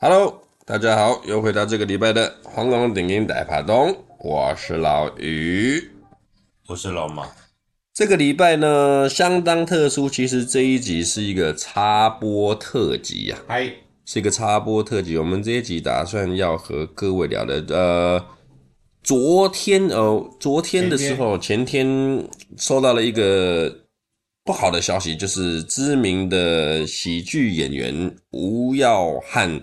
Hello，大家好，又回到这个礼拜的黄龙电影大趴东，我是老于，我是老马。这个礼拜呢，相当特殊，其实这一集是一个插播特辑呀、啊，嗨，是一个插播特辑。我们这一集打算要和各位聊的，呃，昨天哦，昨天的时候，前天，前天收到了一个不好的消息，就是知名的喜剧演员吴耀汉。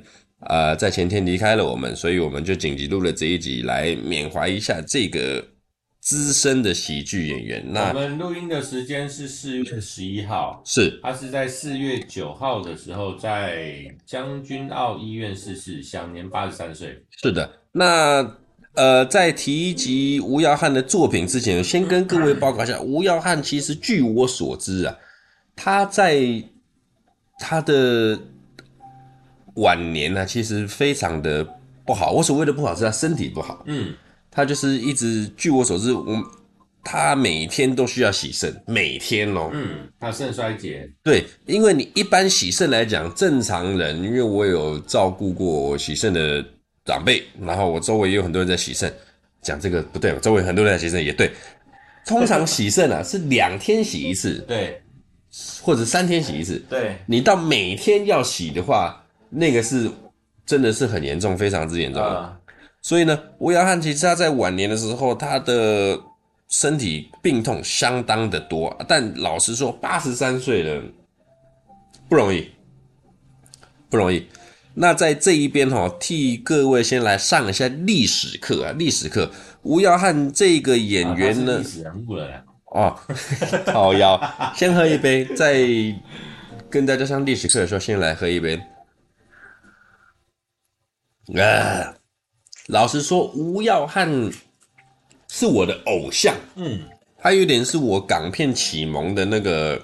呃，在前天离开了我们，所以我们就紧急录了这一集来缅怀一下这个资深的喜剧演员。那我们录音的时间是四月十一号，是他是在四月九号的时候在将军澳医院逝世，享年八十三岁。是的，那呃，在提及吴耀汉的作品之前，先跟各位报告一下，吴耀汉其实据我所知啊，他在他的。晚年呢、啊，其实非常的不好。我所谓的不好是他身体不好。嗯，他就是一直，据我所知，我他每天都需要洗肾，每天哦。嗯，他肾衰竭。对，因为你一般洗肾来讲，正常人，因为我有照顾过洗肾的长辈，然后我周围也有很多人在洗肾。讲这个不对，我周围很多人在洗肾也对。通常洗肾啊是两天洗一次，对，或者三天洗一次。对，你到每天要洗的话。那个是真的是很严重，非常之严重的。Uh. 所以呢，吴耀汉其实他在晚年的时候，他的身体病痛相当的多。但老实说，八十三岁了，不容易，不容易。那在这一边哈，替各位先来上一下历史课啊，历史课。吴耀汉这个演员呢，历史人物了哦，好腰，先喝一杯，在跟大家上历史课的时候，先来喝一杯。啊，老实说，吴耀汉是我的偶像。嗯，他有点是我港片启蒙的那个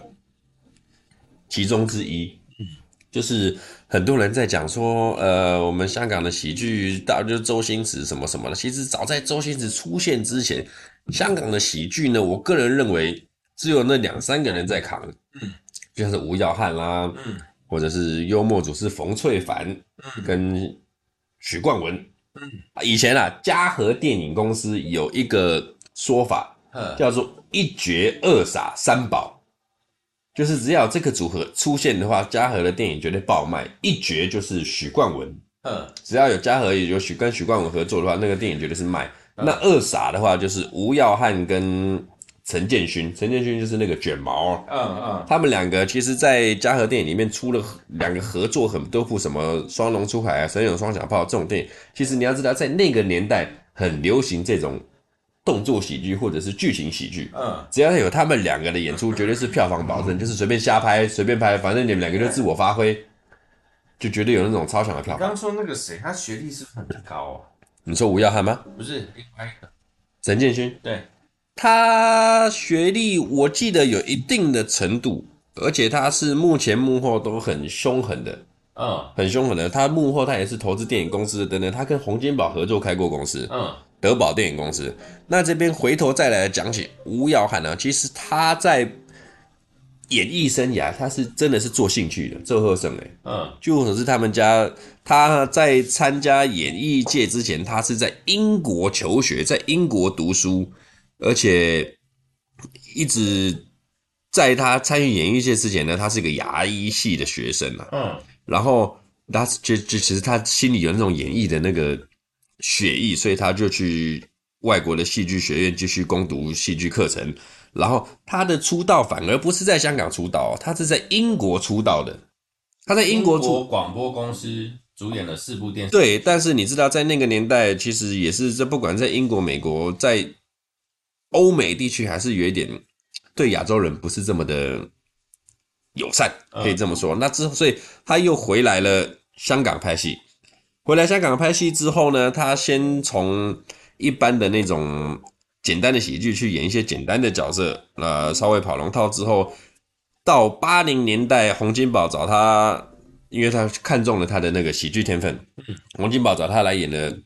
其中之一。嗯，就是很多人在讲说，呃，我们香港的喜剧大就是周星驰什么什么的。其实早在周星驰出现之前，香港的喜剧呢，我个人认为只有那两三个人在扛。嗯，就像是吴耀汉啦，嗯，或者是幽默主持冯翠凡，嗯，跟。许冠文，嗯，以前啊，嘉禾电影公司有一个说法，叫做一绝二傻三宝，就是只要这个组合出现的话，嘉禾的电影绝对爆卖。一绝就是许冠文，嗯，只要有嘉禾有许跟许冠文合作的话，那个电影绝对是卖。那二傻的话就是吴耀汉跟。陈建勋，陈建勋就是那个卷毛，嗯嗯，他们两个其实，在嘉禾电影里面出了两个合作很多部，什么双龙出海啊、神勇双响炮这种电影。其实你要知道，在那个年代很流行这种动作喜剧或者是剧情喜剧，嗯，只要有他们两个的演出，绝对是票房保证，就是随便瞎拍、随便拍，反正你们两个就自我发挥，就绝对有那种超强的票房。刚说那个谁，他学历是不是很高啊？你说吴耀汉吗？不是，另外一个陈建勋，对。他学历我记得有一定的程度，而且他是目前幕后都很凶狠的，嗯，很凶狠的。他幕后他也是投资电影公司的等等，他跟洪金宝合作开过公司，嗯，德宝电影公司。那这边回头再来讲起吴耀汉呢，其实他在演艺生涯他是真的是做兴趣的，做后生诶，嗯，据我所知，他们家他在参加演艺界之前，他是在英国求学，在英国读书。而且一直在他参与演艺界之前呢，他是一个牙医系的学生啊。嗯，然后他就就其实他心里有那种演艺的那个血液，所以他就去外国的戏剧学院继续攻读戏剧课程。然后他的出道反而不是在香港出道，他是在英国出道的。他在英国出广播公司主演了四部电视。对，但是你知道，在那个年代，其实也是这不管在英国、美国，在欧美地区还是有一点对亚洲人不是这么的友善，可以这么说。那之后，所以他又回来了香港拍戏。回来香港拍戏之后呢，他先从一般的那种简单的喜剧去演一些简单的角色，呃，稍微跑龙套之后，到八零年代，洪金宝找他，因为他看中了他的那个喜剧天分，洪金宝找他来演了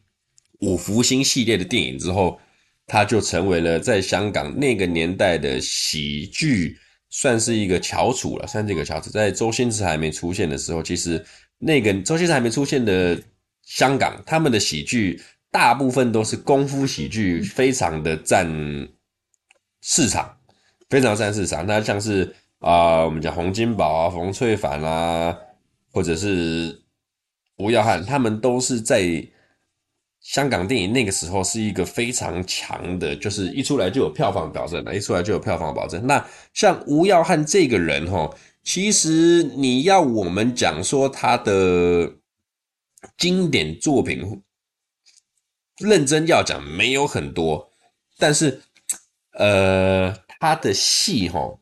五福星系列的电影之后。他就成为了在香港那个年代的喜剧，算是一个翘楚了，算是一个翘楚。在周星驰还没出现的时候，其实那个周星驰还没出现的香港，他们的喜剧大部分都是功夫喜剧，非常的占市场，非常占市场。那像是啊、我们讲洪金宝啊、冯淬帆啊，或者是吴耀汉，他们都是在。香港电影那个时候是一个非常强的，就是一出来就有票房保证的，一出来就有票房保证。那像吴耀汉这个人哈，其实你要我们讲说他的经典作品，认真要讲没有很多，但是呃，他的戏哈，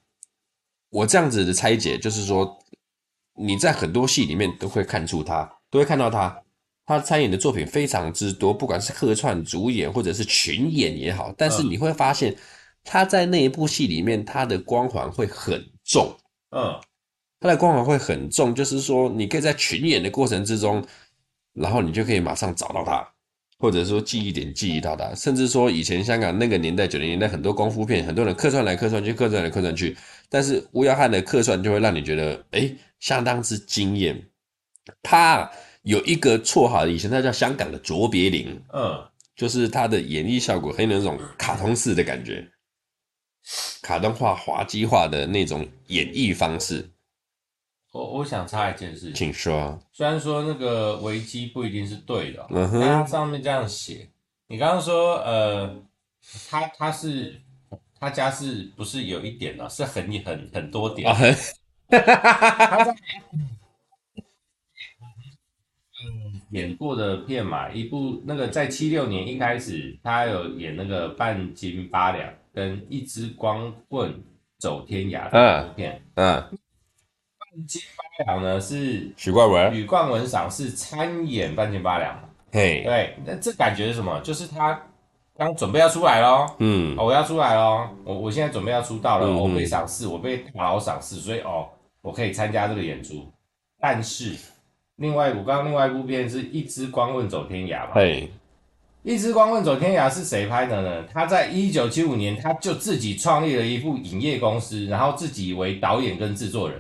我这样子的拆解就是说，你在很多戏里面都会看出他，都会看到他。他参演的作品非常之多，不管是客串、主演或者是群演也好，但是你会发现他在那一部戏里面，他的光环会很重。嗯，他的光环会很重，就是说你可以在群演的过程之中，然后你就可以马上找到他，或者说记忆点记忆到他，甚至说以前香港那个年代九零年代很多功夫片，很多人客串来客串去，客串来客串去，但是吴耀汉的客串就会让你觉得诶相当之惊艳，他。有一个绰号，以前他叫香港的卓别林，嗯，就是他的演绎效果很有那种卡通式的感觉，卡通化、滑稽化的那种演绎方式。我我想插一件事情，请说。虽然说那个维基不一定是对的，嗯哼，但他上面这样写，你刚刚说，呃，他他是他家是不是有一点呢？是很很很多点。啊 演过的片嘛，一部那个在七六年一开始，他有演那个半斤八两跟一支光棍走天涯的片，嗯，嗯半斤八两呢是许冠文，许冠文赏是参演半斤八两，嘿，对，那这感觉是什么？就是他刚准备要出来咯，嗯，哦、我要出来咯，我我现在准备要出道了，嗯、我被赏识，我被大佬赏识，所以哦，我可以参加这个演出，但是。另外，我刚刚另外一部片是一支光棍走天涯嘛？嘿，一支光棍走天涯是谁拍的呢？他在一九七五年，他就自己创立了一部影业公司，然后自己为导演跟制作人，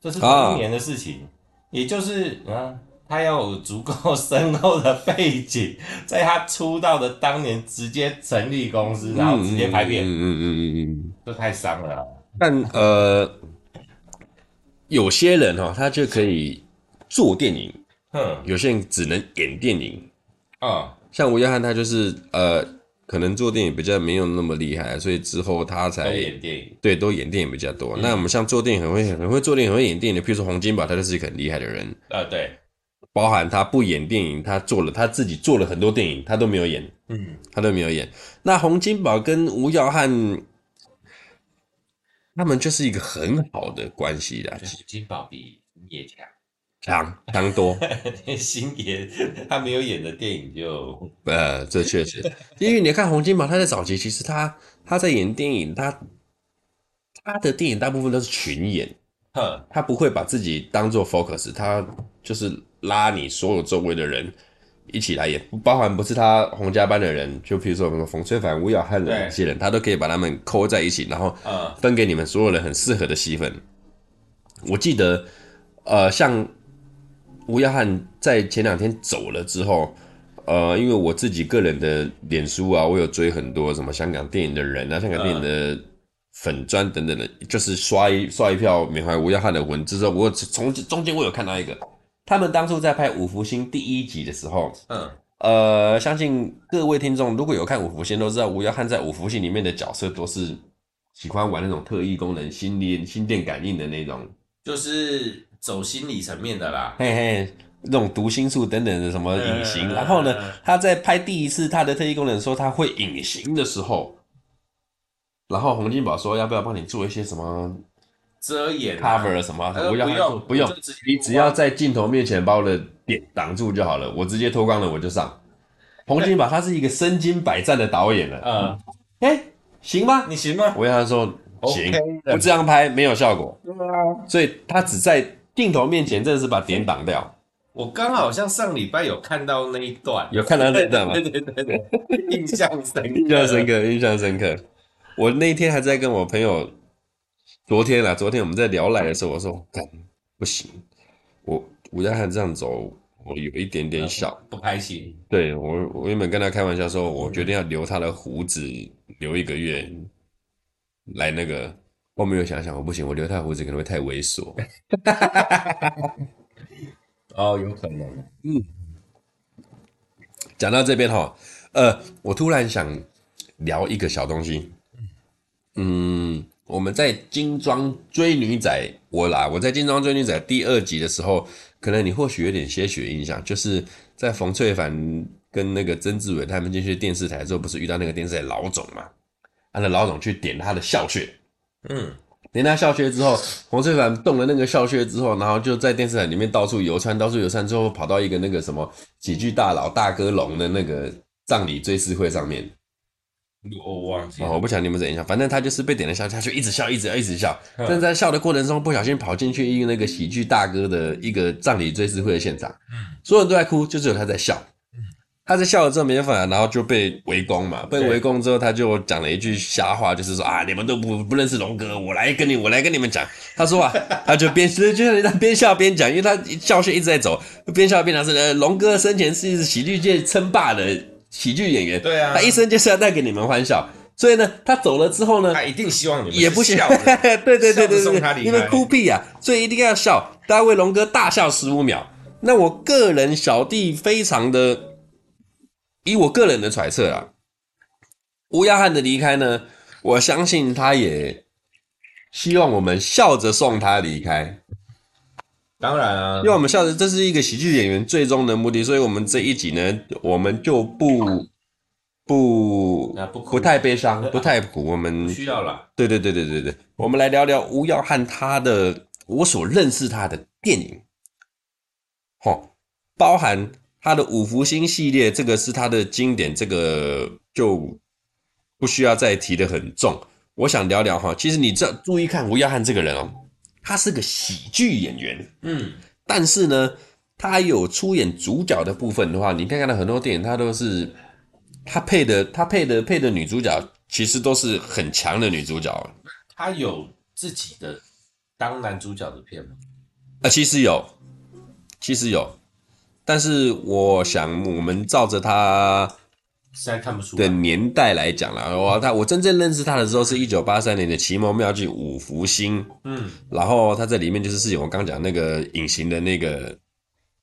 这是同一年的事情。啊、也就是，啊，他要有足够深厚的背景，在他出道的当年直接成立公司，然后直接拍片。嗯嗯嗯嗯嗯，这太伤了、啊。但呃，有些人哈、哦，他就可以。做电影，嗯，有些人只能演电影，啊，像吴耀汉他就是呃，可能做电影比较没有那么厉害，所以之后他才演电影，对，都演电影比较多。嗯、那我们像做电影很会很会做电影很会演电影的，譬如说洪金宝，他就是一个很厉害的人，啊，对，包含他不演电影，他做了他自己做了很多电影，他都没有演，嗯，他都没有演。那洪金宝跟吴耀汉，他们就是一个很好的关系的，金宝比也强。强强多，星爷他没有演的电影就 呃，这确实，因为你看洪金宝他在早期，其实他他在演电影，他他的电影大部分都是群演，呵他不会把自己当做 focus，他就是拉你所有周围的人一起来演，包含不是他洪家班的人，就比如说什么冯淬凡、吴耀汉的那些人，他都可以把他们扣在一起，然后分给你们所有人很适合的戏份。我记得，呃，像。吴耀汉在前两天走了之后，呃，因为我自己个人的脸书啊，我有追很多什么香港电影的人啊，香港电影的粉砖等等的，就是刷一刷一票缅怀吴耀汉的文字之后，我从中间我有看到一个，他们当初在拍《五福星》第一集的时候，嗯，呃，相信各位听众如果有看《五福星》，都知道吴耀汉在《五福星》里面的角色都是喜欢玩那种特异功能、心电心电感应的那种，就是。走心理层面的啦，嘿嘿，那种读心术等等的什么隐形，嗯、然后呢，嗯、他在拍第一次他的特异功能说他会隐形的时候，然后洪金宝说要不要帮你做一些什么遮掩、啊、cover 什么？不要不用，不用，你只要在镜头面前把我的脸挡住就好了，我直接脱光了我就上。洪金宝他是一个身经百战的导演了，嗯，哎、欸，行吗？你行吗？我跟他说行，不这样拍没有效果，对啊，所以他只在。镜头面前真的是把点挡掉。我刚好像上礼拜有看到那一段，有看到那一段吗？对对对对，印象深刻，印象深刻，印象深刻。我那天还在跟我朋友，昨天啊，昨天我们在聊来的时候，我说干不行，我吴家汉这样走，我有一点点小不开心。对我，我原本跟他开玩笑说，我决定要留他的胡子留一个月，来那个。我没有想想，我不行，我留他胡子可能会太猥琐。哦，有可能。嗯，讲到这边哈，呃，我突然想聊一个小东西。嗯，我们在精装追女仔，我啦，我在精装追女仔第二集的时候，可能你或许有点些许印象，就是在冯翠凡跟那个曾志伟他们进去电视台之后，不是遇到那个电视台老总嘛？他的老总去点他的笑穴，嗯，连他笑穴之后，黄翠凡动了那个笑穴之后，然后就在电视台里面到处游窜，到处游窜之后，跑到一个那个什么喜剧大佬大哥龙的那个葬礼追思会上面。我忘记了，哦，我不晓得你们怎样，反正他就是被点了笑，他就一直笑，一直一直笑。但在笑的过程中，不小心跑进去一个那个喜剧大哥的一个葬礼追思会的现场，嗯，所有人都在哭，就只有他在笑。嗯，他在笑了之后没办法，然后就被围攻嘛。被围攻之后，他就讲了一句瞎话，就是说啊，你们都不不认识龙哥，我来跟你，我来跟你们讲。他说啊，他就边就像他边笑边讲，因为他笑穴一直在走，边笑边讲是呃，龙哥生前是喜剧界称霸的。喜剧演员，对啊，他一生就是要带给你们欢笑，所以呢，他走了之后呢，他一定希望你们也不笑，对对对对对，因为哭屁啊，所以一定要笑，大家为龙哥大笑十五秒。那我个人小弟非常的，以我个人的揣测啊，吴耀汉的离开呢，我相信他也希望我们笑着送他离开。当然啊，因为我们笑着这是一个喜剧演员最终的目的，所以我们这一集呢，我们就不不不，不太悲伤，不太苦。我们需要了。对对对对对对，我们来聊聊吴耀汉他的我所认识他的电影，哦，包含他的五福星系列，这个是他的经典，这个就不需要再提的很重。我想聊聊哈，其实你这注意看吴耀汉这个人哦。他是个喜剧演员，嗯，但是呢，他有出演主角的部分的话，你看看他很多电影，他都是他配的，他配的配的女主角其实都是很强的女主角。他有自己的当男主角的片吗？啊，其实有，其实有，但是我想我们照着他。现在看不出的年代来讲了，我他我真正认识他的时候是一九八三年的《奇谋妙计五福星》，嗯，然后他在里面就是饰演我刚讲那个隐形的那个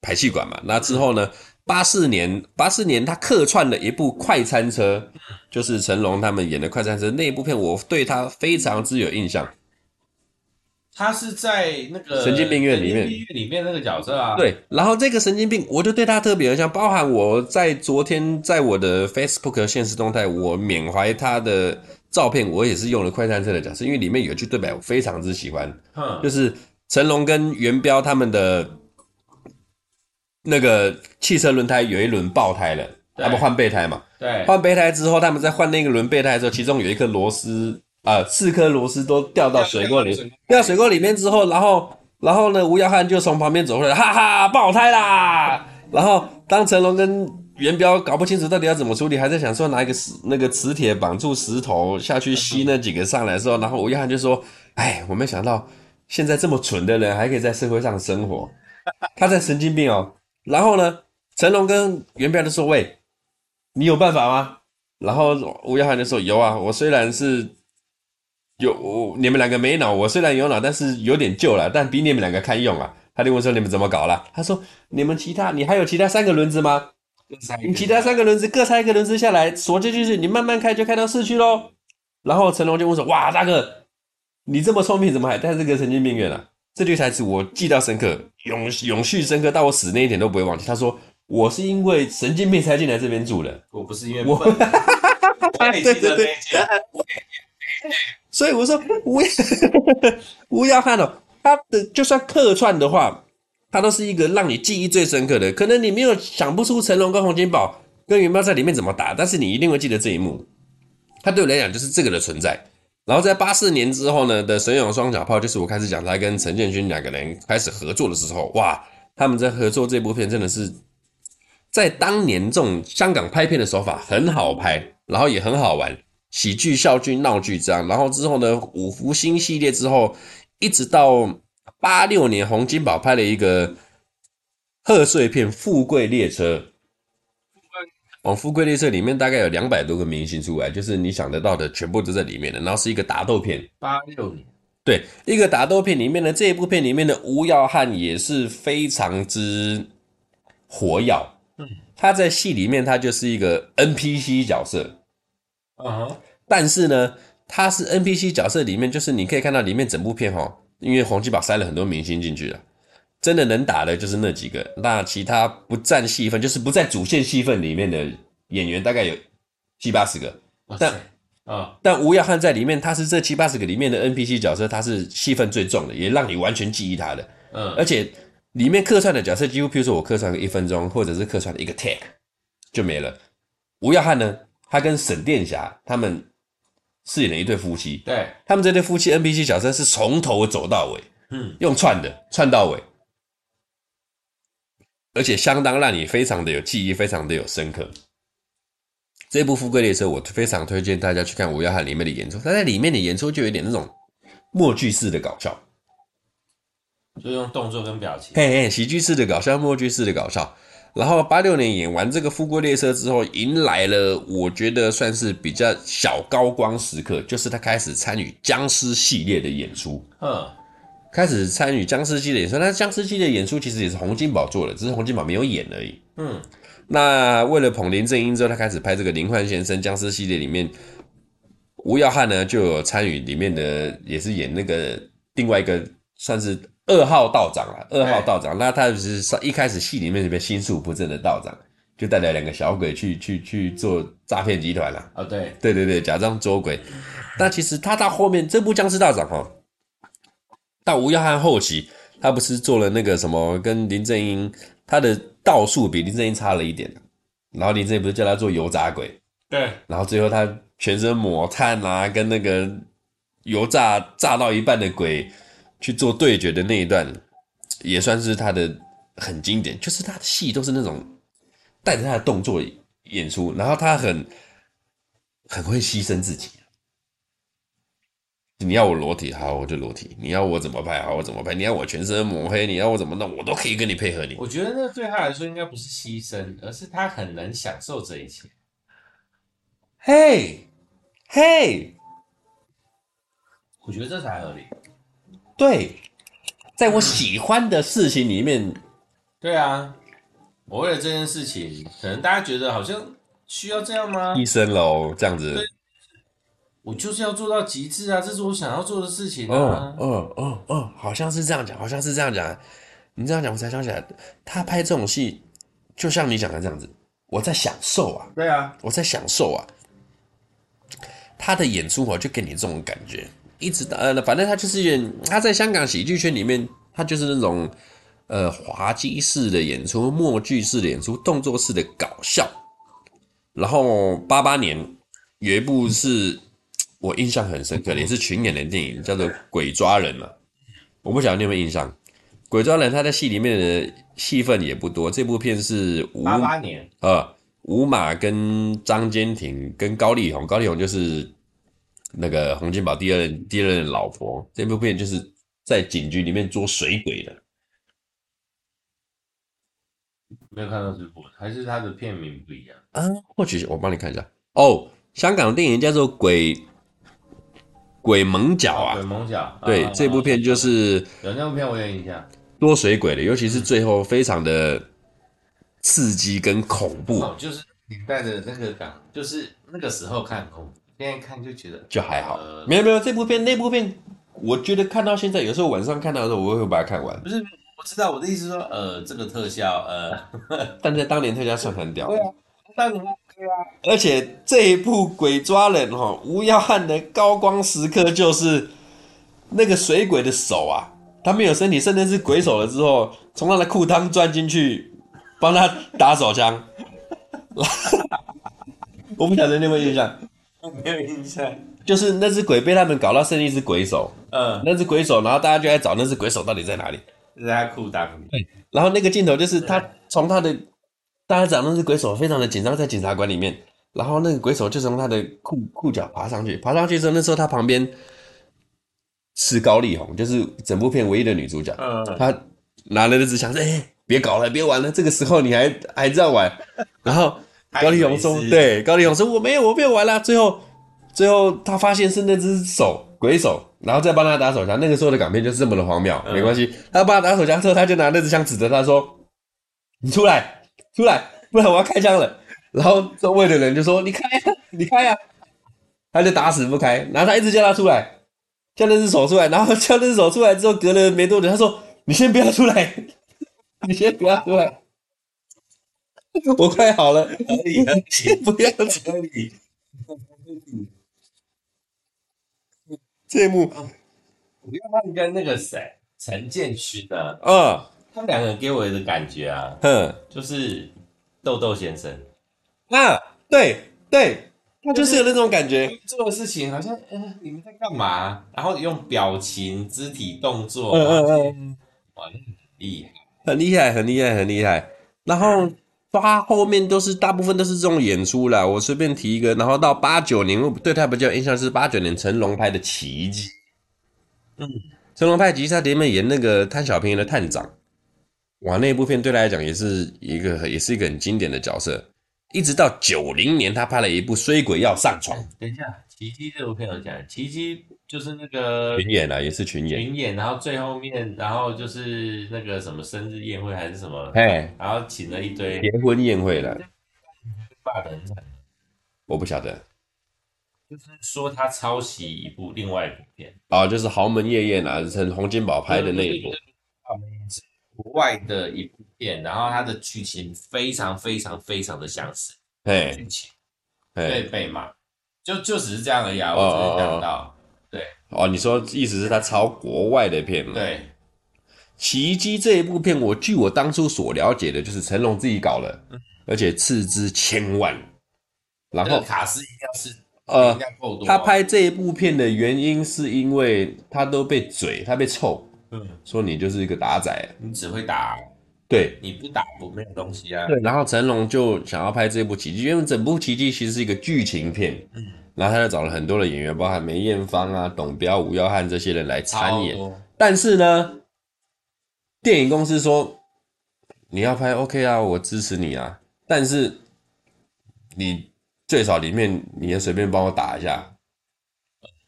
排气管嘛。那之后呢，八四年八四年他客串了一部《快餐车》，就是成龙他们演的《快餐车》那一部片，我对他非常之有印象。他是在那个神经病院里面。病院，里面那个角色啊。对，然后这个神经病，我就对他特别有印象，包含我在昨天在我的 Facebook 现实动态，我缅怀他的照片，我也是用了快餐车的角色，因为里面有一句对白我非常之喜欢，嗯，就是成龙跟元彪他们的那个汽车轮胎有一轮爆胎了，他们换备胎嘛，对，换备胎之后，他们在换那个轮备胎的时候，其中有一颗螺丝。啊，四颗螺丝都掉到水沟里，掉水沟里面之后，然后，然后呢，吴耀汉就从旁边走过来，哈哈，爆胎啦！然后，当成龙跟元彪搞不清楚到底要怎么处理，还在想说拿一个石那个磁铁绑住石头下去吸那几个上来的时候，然后吴耀汉就说：“哎，我没想到现在这么蠢的人还可以在社会上生活。”他在神经病哦。然后呢，成龙跟元彪就说：“喂，你有办法吗？”然后吴耀汉就说：“有啊，我虽然是。”有，你们两个没脑，我虽然有脑，但是有点旧了，但比你们两个堪用啊。他就问说：“你们怎么搞了？”他说：“你们其他，你还有其他三个轮子吗？你其他三个轮子各拆一个轮子下来，锁进去，你慢慢开就开到市区喽。”然后成龙就问说：“哇，大哥，你这么聪明，怎么还带这个神经病院啊？”这句台词我记到深刻，永永续深刻，到我死那一天都不会忘记。他说：“我是因为神经病才进来这边住的，我不是因为我。”对对对。所以我说吴吴耀汉哦，他 的就算客串的话，他都是一个让你记忆最深刻的。可能你没有想不出成龙跟洪金宝跟元彪在里面怎么打，但是你一定会记得这一幕。他对我来讲就是这个的存在。然后在八四年之后呢的《神勇双响炮》，就是我开始讲他跟陈建勋两个人开始合作的时候，哇，他们在合作这部片真的是在当年这种香港拍片的手法很好拍，然后也很好玩。喜剧、笑剧、闹剧这样，然后之后呢，五福星系列之后，一直到八六年，洪金宝拍了一个贺岁片《富贵列车》。哦，《富贵列车》里面大概有两百多个明星出来，就是你想得到的全部都在里面的。然后是一个打斗片，八六年，对，一个打斗片里面的这一部片里面的吴耀汉也是非常之活跃。嗯，他在戏里面他就是一个 NPC 角色。嗯哼，但是呢，他是 NPC 角色里面，就是你可以看到里面整部片哈，因为洪金宝塞了很多明星进去了。真的能打的就是那几个，那其他不占戏份，就是不在主线戏份里面的演员，大概有七八十个。但啊，哦、但吴耀汉在里面，他是这七八十个里面的 NPC 角色，他是戏份最重的，也让你完全记忆他的。嗯，而且里面客串的角色几乎，譬如说我客串个一分钟，或者是客串一个 take 就没了。吴耀汉呢，他跟沈殿霞他们饰演了一对夫妻，对，他们这对夫妻 NPC 角色是从头走到尾，嗯，用串的串到尾。而且相当让你非常的有记忆，非常的有深刻。这部《富贵列车》，我非常推荐大家去看吴耀汉里面的演出。他在里面的演出就有点那种默剧式的搞笑，就用动作跟表情，嘿嘿，喜剧式的搞笑，默剧式的搞笑。然后八六年演完这个《富贵列车》之后，迎来了我觉得算是比较小高光时刻，就是他开始参与僵尸系列的演出。嗯。开始参与僵尸系列演出，那僵尸系列演出其实也是洪金宝做的，只是洪金宝没有演而已。嗯，那为了捧林正英之后，他开始拍这个《林焕先生》僵尸系列里面，吴耀汉呢就有参与里面的，也是演那个另外一个算是二号道长啊，二号道长。那他就是一开始戏里面里面心术不正的道长，就带来两个小鬼去去去做诈骗集团了。啊，哦、对，对对对，假装捉鬼。那其实他到后面这部僵尸道长哈。到吴耀汉后期，他不是做了那个什么，跟林正英，他的道术比林正英差了一点，然后林正英不是叫他做油炸鬼，对，然后最后他全身抹炭啊，跟那个油炸炸到一半的鬼去做对决的那一段，也算是他的很经典，就是他的戏都是那种带着他的动作演出，然后他很很会牺牲自己。你要我裸体，好，我就裸体；你要我怎么拍，好，我怎么拍；你要我全身抹黑，你要我怎么弄，我都可以跟你配合你。我觉得那对他来说应该不是牺牲，而是他很能享受这一切。嘿，嘿，我觉得这才合理。对，在我喜欢的事情里面，对啊，我为了这件事情，可能大家觉得好像需要这样吗？一生喽，这样子。我就是要做到极致啊！这是我想要做的事情啊！嗯嗯嗯嗯，好像是这样讲，好像是这样讲。你这样讲，我才想起来，他拍这种戏，就像你讲的这样子，我在享受啊。对啊，我在享受啊。他的演出，我就给你这种感觉，一直到呃，反正他就是演他在香港喜剧圈里面，他就是那种呃滑稽式的演出、默剧式的演出、动作式的搞笑。然后八八年有一部是。我印象很深刻的，也是群演的电影，叫做《鬼抓人》嘛。我不晓得你有没有印象，《鬼抓人》他在戏里面的戏份也不多。这部片是八八年，呃，吴马跟张坚庭跟高丽红，高丽红就是那个洪金宝第二任第二任老婆。这部片就是在警局里面捉水鬼的。没有看到这部，还是他的片名不一样啊？或许我帮你看一下哦。香港电影叫做《鬼》。鬼猛角啊！鬼猛角，对，啊、这部片就是有那部片我有印象，多水鬼的，尤其是最后非常的刺激跟恐怖，哦、就是你带着那个感，就是那个时候看恐怖，现在看就觉得就还好。呃、没有没有，这部片那部片，我觉得看到现在，有时候晚上看到的时候，我会把它看完。不是，我知道我的意思说，呃，这个特效，呃，但在当年特效算很屌。对啊，当年。而且这一部《鬼抓人》哈，吴耀汉的高光时刻就是那个水鬼的手啊，他没有身体，甚至是鬼手了之后，从他的裤裆钻进去，帮他打手枪。我不晓得你有没有印象？没有印象。就是那只鬼被他们搞到剩一只鬼手，嗯，那只鬼手，然后大家就在找那只鬼手到底在哪里，在他裤裆里。对，然后那个镜头就是他从他的。大家讲那只鬼手非常的紧张，在检察官里面，然后那个鬼手就从他的裤裤脚爬上去，爬上去之后，那时候他旁边是高丽红，就是整部片唯一的女主角。嗯，他拿了那支枪说：“哎、欸，别搞了，别玩了，这个时候你还还这样玩。然后高丽红说，对，高丽红说我没有，我没有玩啦。最后最后他发现是那只手鬼手，然后再帮他打手枪。那个时候的港片就是这么的荒谬，没关系。他帮他打手枪之后，他就拿那支枪指着他说：“你出来，出来，不然我要开枪了。”然后周围的人就说：“你开呀，你开呀。”他就打死不开，然后他一直叫他出来，叫那只手出来，然后叫那只手出来之后，隔了没多久，他说：“你先不要出来，你先不要出来，我快好了，可以，先不要扯你。”这一幕，我觉得他们跟那个谁陈建勋啊，嗯，他们两个人给我的感觉啊，哼，就是豆豆先生，啊，对对。他就是有那种感觉，做的事情好像，嗯、呃，你们在干嘛？然后用表情、肢体动作，嗯嗯嗯，哇，厉害，很厉害，很厉害，很厉害。然后他后面都是大部分都是这种演出啦。我随便提一个，然后到八九年，我对他比较印象是八九年成龙拍的《奇迹》。嗯，成龙拍《奇迹》，他里面演那个贪小便宜的探长，哇，那部片对他来讲也是一个，也是一个很经典的角色。一直到九零年，他拍了一部《衰鬼要上床》。等一下，《奇迹》这部片有讲，《奇迹》就是那个群演啊，也是群演。群演，然后最后面，然后就是那个什么生日宴会还是什么？哎，然后请了一堆结婚宴会了。爸的很惨，我不晓得。就是说他抄袭一部另外一部片啊，就是《豪门夜宴》啊，是洪金宝拍的那一部。国外的一部片，然后它的剧情非常非常非常的相似，哎剧情，对被骂，就就只是这样而已啊，我只是想到，哦哦哦你说意思是他抄国外的片吗？对，奇迹这一部片，我据我当初所了解的，就是成龙自己搞了，嗯、而且斥资千万，然后卡斯一定要是呃，他拍这一部片的原因是因为他都被嘴，他被臭。嗯，说你就是一个打仔，你只会打，对，你不打不没有东西啊。对，然后成龙就想要拍这部奇迹，因为整部奇迹其实是一个剧情片，嗯，然后他就找了很多的演员，包含梅艳芳啊、董彪、吴耀汉这些人来参演。但是呢，电影公司说你要拍 OK 啊，我支持你啊，但是你最少里面你也随便帮我打一下，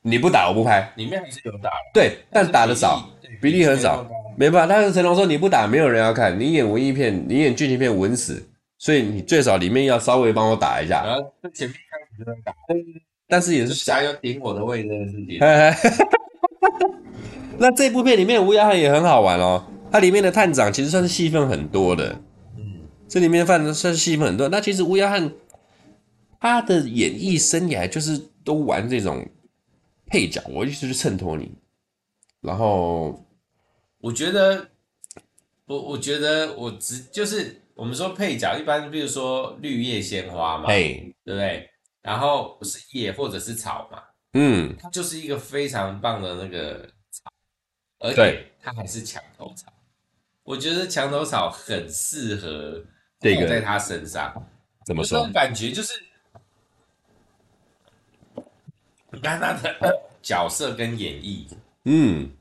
你不打我不拍。里面还是有打，对，但打的少。比例很少，没办法。但是成龙说你不打，没有人要看。你演文艺片，你演剧情片，稳死。所以你最少里面要稍微帮我打一下。然后前面开始就在打，但是也是想要顶我的位置是点。那这部片里面吴耀汉也很好玩哦。它里面的探长其实算是戏份很多的。嗯，这里面犯的算是戏份很多。那其实乌鸦汉他的演艺生涯就是都玩这种配角，我一直去衬托你。然后，我觉得，我我觉得我只就是我们说配角，一般比如说绿叶鲜花嘛，嘿，对不对？然后不是叶或者是草嘛，嗯，它就是一个非常棒的那个草，而且它还是墙头草。我觉得墙头草很适合这个在他身上。怎么说？感觉就是，你看他的 角色跟演绎。嗯，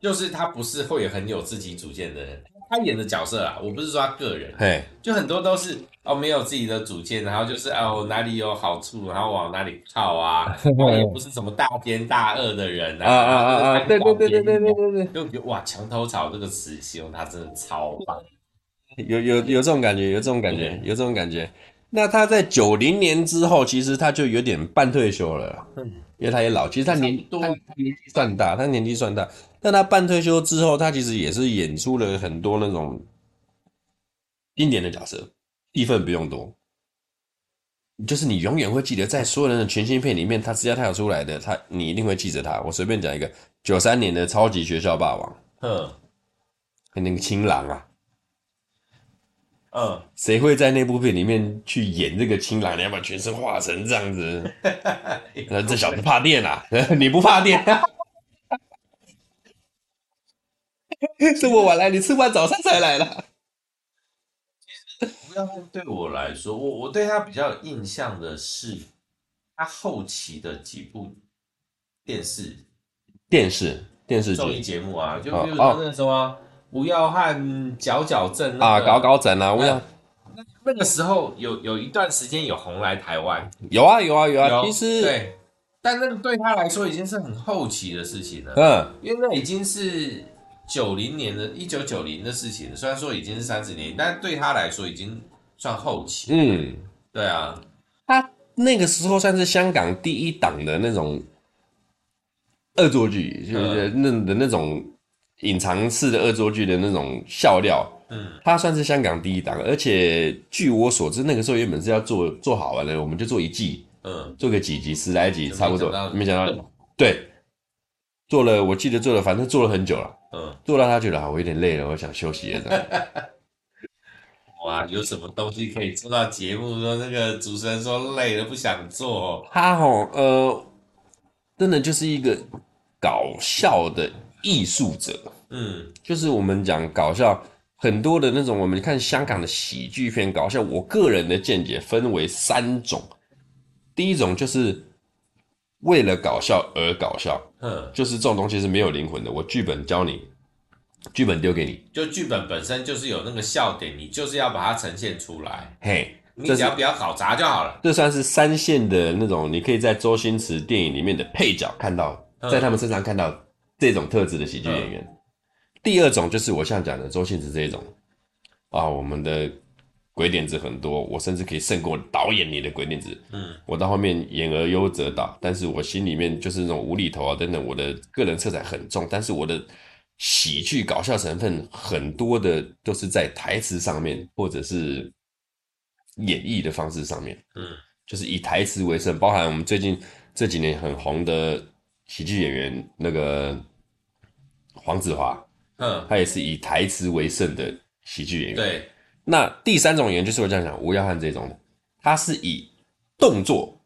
就是他不是会很有自己主见的人，他演的角色啊，我不是说他个人，嘿，就很多都是哦没有自己的主见，然后就是哦哪里有好处，然后往哪里靠啊，我也不是什么大奸大恶的人啊啊啊啊，对对对对对对对对，就哇墙头草这个词形容他真的超棒，有有有这种感觉，有这种感觉，有这种感觉。那他在九零年之后，其实他就有点半退休了。嗯，因为他也老，其实他年他年纪算大，他年纪算大。但他半退休之后，他其实也是演出了很多那种经典的角色，戏份不用多，就是你永远会记得，在所有人的全新片里面，他只要他有出来的，他你一定会记着他。我随便讲一个，九三年的《超级学校霸王》，嗯，跟那个青狼啊。嗯，谁会在那部片里面去演这个青狼？你要把全身画成这样子？那这小子怕电啊？你不怕电？这么晚来，你吃完早餐才来了。其实吴耀汉对我来说，我我对他比较有印象的是他后期的几部电视、电视、电视综艺节目啊，就比如说那时候啊。哦哦吴耀汉矫矫正啊，搞搞整啊，吴耀。那那个时候有有一段时间有红来台湾，有啊有啊有啊，其实对，但那个对他来说已经是很后期的事情了，嗯，因为那已经是九零年的一九九零的事情了，虽然说已经是三十年，但对他来说已经算后期，嗯，对啊，他那个时候算是香港第一档的那种恶作剧，就是那的那种隐藏式的恶作剧的那种笑料。嗯，它算是香港第一档，而且据我所知，那个时候原本是要做做好玩的，我们就做一季，嗯，做个几集，十来集差不多。没想到，对，做了，我记得做了，反正做了很久了，嗯，做到他觉得啊，我有点累了，我想休息了。哇，有什么东西可以做到节目？说那个主持人说累了，不想做。他吼，呃，真的就是一个搞笑的艺术者，嗯，就是我们讲搞笑。很多的那种，我们看香港的喜剧片搞笑，我个人的见解分为三种。第一种就是为了搞笑而搞笑，嗯，就是这种东西是没有灵魂的。我剧本教你，剧本丢给你，就剧本本身就是有那个笑点，你就是要把它呈现出来。嘿，你只要不要搞砸就好了。这算是三线的那种，你可以在周星驰电影里面的配角看到，在他们身上看到这种特质的喜剧演员。第二种就是我像讲的周星驰这一种啊，我们的鬼点子很多，我甚至可以胜过导演你的鬼点子。嗯，我到后面演而优则导，但是我心里面就是那种无厘头啊等等，我的个人色彩很重，但是我的喜剧搞笑成分很多的都是在台词上面或者是演绎的方式上面。嗯，就是以台词为生，包含我们最近这几年很红的喜剧演员那个黄子华。嗯，他也是以台词为胜的喜剧演员。对，那第三种演员就是我这样讲，吴耀汉这种的，他是以动作、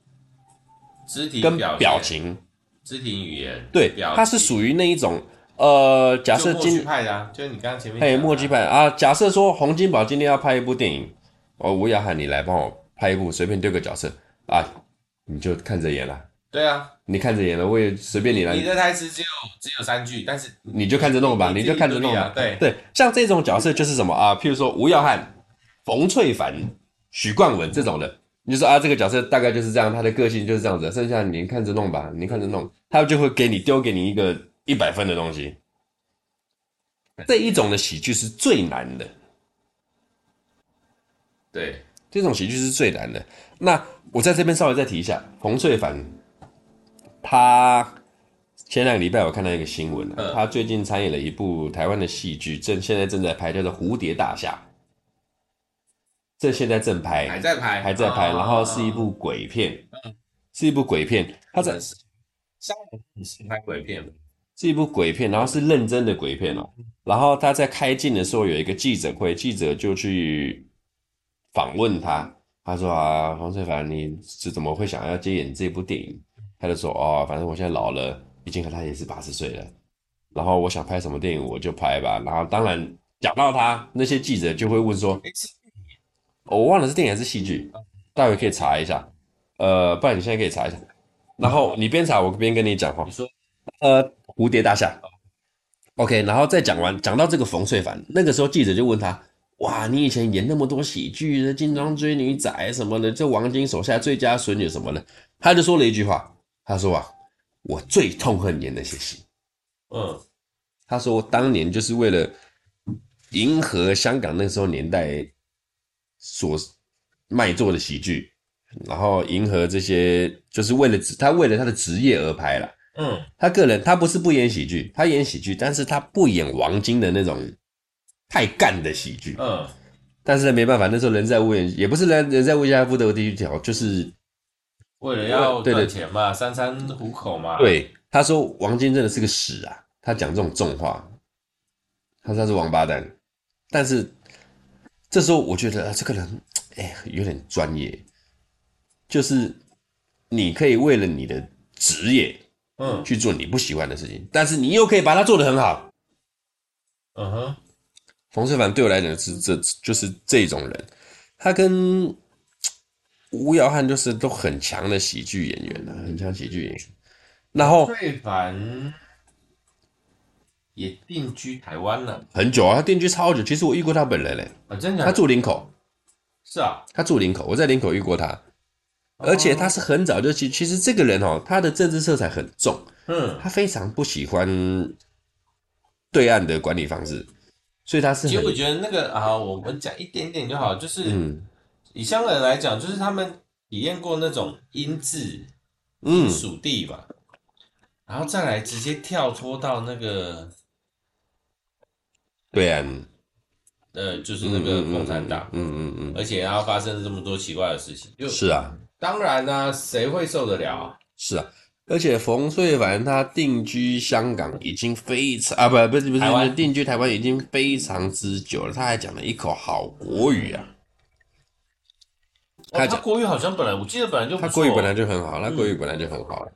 肢体跟表情、肢体语言，对，他是属于那一种呃，假设今天派的啊，就是你刚刚前面嘿，墨迹派啊。假设说洪金宝今天要拍一部电影，哦，吴耀汉你来帮我拍一部，随便丢个角色啊，你就看着演了。对啊，你看着演了，我也随便你来。你的台词只有只有三句，但是你就看着弄吧，你，就看着弄吧。对对，像这种角色就是什么啊？譬如说吴耀汉、冯翠凡、许冠文这种的，你就说啊，这个角色大概就是这样，他的个性就是这样子。剩下你看着弄吧，你看着弄，他就会给你丢给你一个一百分的东西。这一种的喜剧是最难的，对，这种喜剧是最难的。那我在这边稍微再提一下冯淬帆。他前两个礼拜我看到一个新闻，嗯、他最近参演了一部台湾的戏剧，正现在正在拍，叫做《蝴蝶大厦》。这现在正拍，还在拍，还在拍，然后是一部鬼片，嗯、是一部鬼片。他在香港是拍鬼片，是一部鬼片，然后是认真的鬼片哦。然后他在开镜的时候有一个记者会，记者就去访问他，他说啊，黄翠凡，你是怎么会想要接演这部电影？他就说：“哦，反正我现在老了，毕竟和他也是八十岁了。然后我想拍什么电影，我就拍吧。然后当然讲到他，那些记者就会问说：‘我忘了是电影还是戏剧？’待会可以查一下。呃，不然你现在可以查一下。然后你边查，我边跟你讲话。你说，呃，蝴蝶大厦。OK，然后再讲完，讲到这个冯淬凡，那个时候记者就问他：‘哇，你以前演那么多喜剧的《金装追女仔》什么的，这王晶手下最佳损女什么的。’他就说了一句话。”他说啊，我最痛恨演那些戏。嗯，他说我当年就是为了迎合香港那时候年代所卖座的喜剧，然后迎合这些，就是为了他为了他的职业而拍了。嗯，他个人他不是不演喜剧，他演喜剧，但是他不演王晶的那种太干的喜剧。嗯，但是没办法，那时候人在屋檐，也不是人人在屋檐下不得第一条，就是。为了要赚钱嘛，三餐糊口嘛。对，他说王晶真的是个屎啊！他讲这种重话，他说他是王八蛋。但是这时候我觉得啊，这个人哎，有点专业，就是你可以为了你的职业，嗯，去做你不喜欢的事情，但是你又可以把它做得很好。嗯哼，冯世凡对我来讲是这就是这种人，他跟。吴耀汉就是都很强的喜剧演员，很强喜剧演员。然后，最烦也定居台湾了很久啊，他定居超久。其实我遇过他本人嘞，啊，真的，他住林口，是啊，他住林口，我在林口遇过他，而且他是很早就其其实这个人哦，他的政治色彩很重，嗯，他非常不喜欢对岸的管理方式，所以他是。其实我觉得那个啊，我们讲一点点就好，就是嗯，以香港人来讲，就是他们体验过那种英治，嗯，属地吧。然后再来直接跳脱到那个，对啊，呃，就是那个共产党，嗯嗯嗯，而且然后发生了这么多奇怪的事情，就是啊，当然呢、啊，谁会受得了、啊？是啊，而且冯淬凡他定居香港已经非常啊，不不是不是，台湾。定居台湾已经非常之久了，他还讲了一口好国语啊，他讲、哦、他国语好像本来我记得本来就，他国语本来就很好，他国语本来就很好。嗯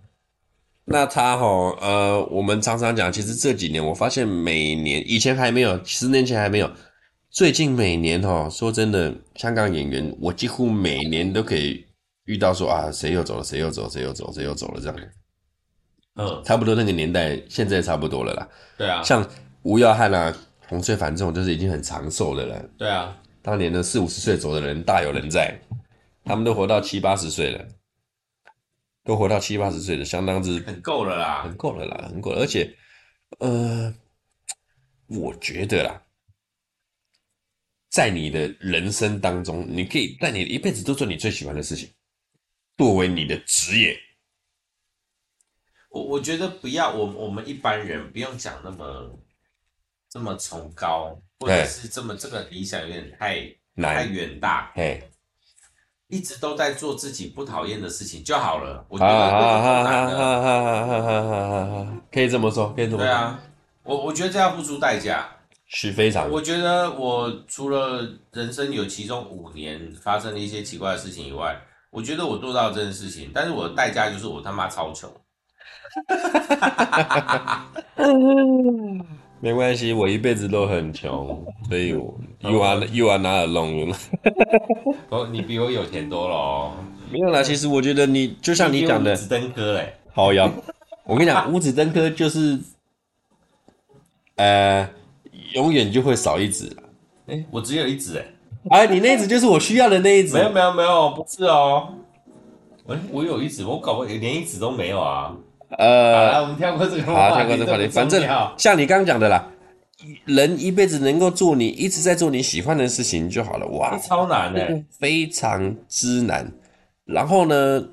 那他哈呃，我们常常讲，其实这几年我发现每年以前还没有，十年前还没有，最近每年哈，说真的，香港演员我几乎每年都可以遇到说啊，谁又走了，谁又走，谁又走，谁又走了这样。嗯，差不多那个年代，现在差不多了啦。对啊，像吴耀汉啊、洪翠凡这种，就是已经很长寿的人。对啊，当年的四五十岁走的人大有人在，他们都活到七八十岁了。都活到七八十岁了，相当之很够了啦，很够了啦，很够了。而且，呃，我觉得啦，在你的人生当中，你可以在你的一辈子都做你最喜欢的事情，作为你的职业。我我觉得不要，我我们一般人不用讲那么这么崇高，或者是这么这个理想有点太太远大。嘿。一直都在做自己不讨厌的事情就好了，我觉得。可以这么说，可以这么说。对啊，我我觉得这要付出代价，是非常。我觉得我除了人生有其中五年发生了一些奇怪的事情以外，我觉得我做到这件事情，但是我的代价就是我他妈超穷。没关系，我一辈子都很穷，所以我 you are you are not alone。哦，你比我有钱多了哦。没有啦，其实我觉得你就像你讲的，五子登科嘞。好呀，我跟你讲，五子登科就是，呃，永远就会少一子。哎，我只有一子哎。哎，你那一子就是我需要的那一子。没有没有没有，不是哦。哎，我有一子，我搞不连一子都没有啊。呃，好，我们跳过这个话题。好，跳过这个话题。反正像你刚刚讲的啦，人一辈子能够做你一直在做你喜欢的事情就好了。哇，超难的，非常之难。然后呢，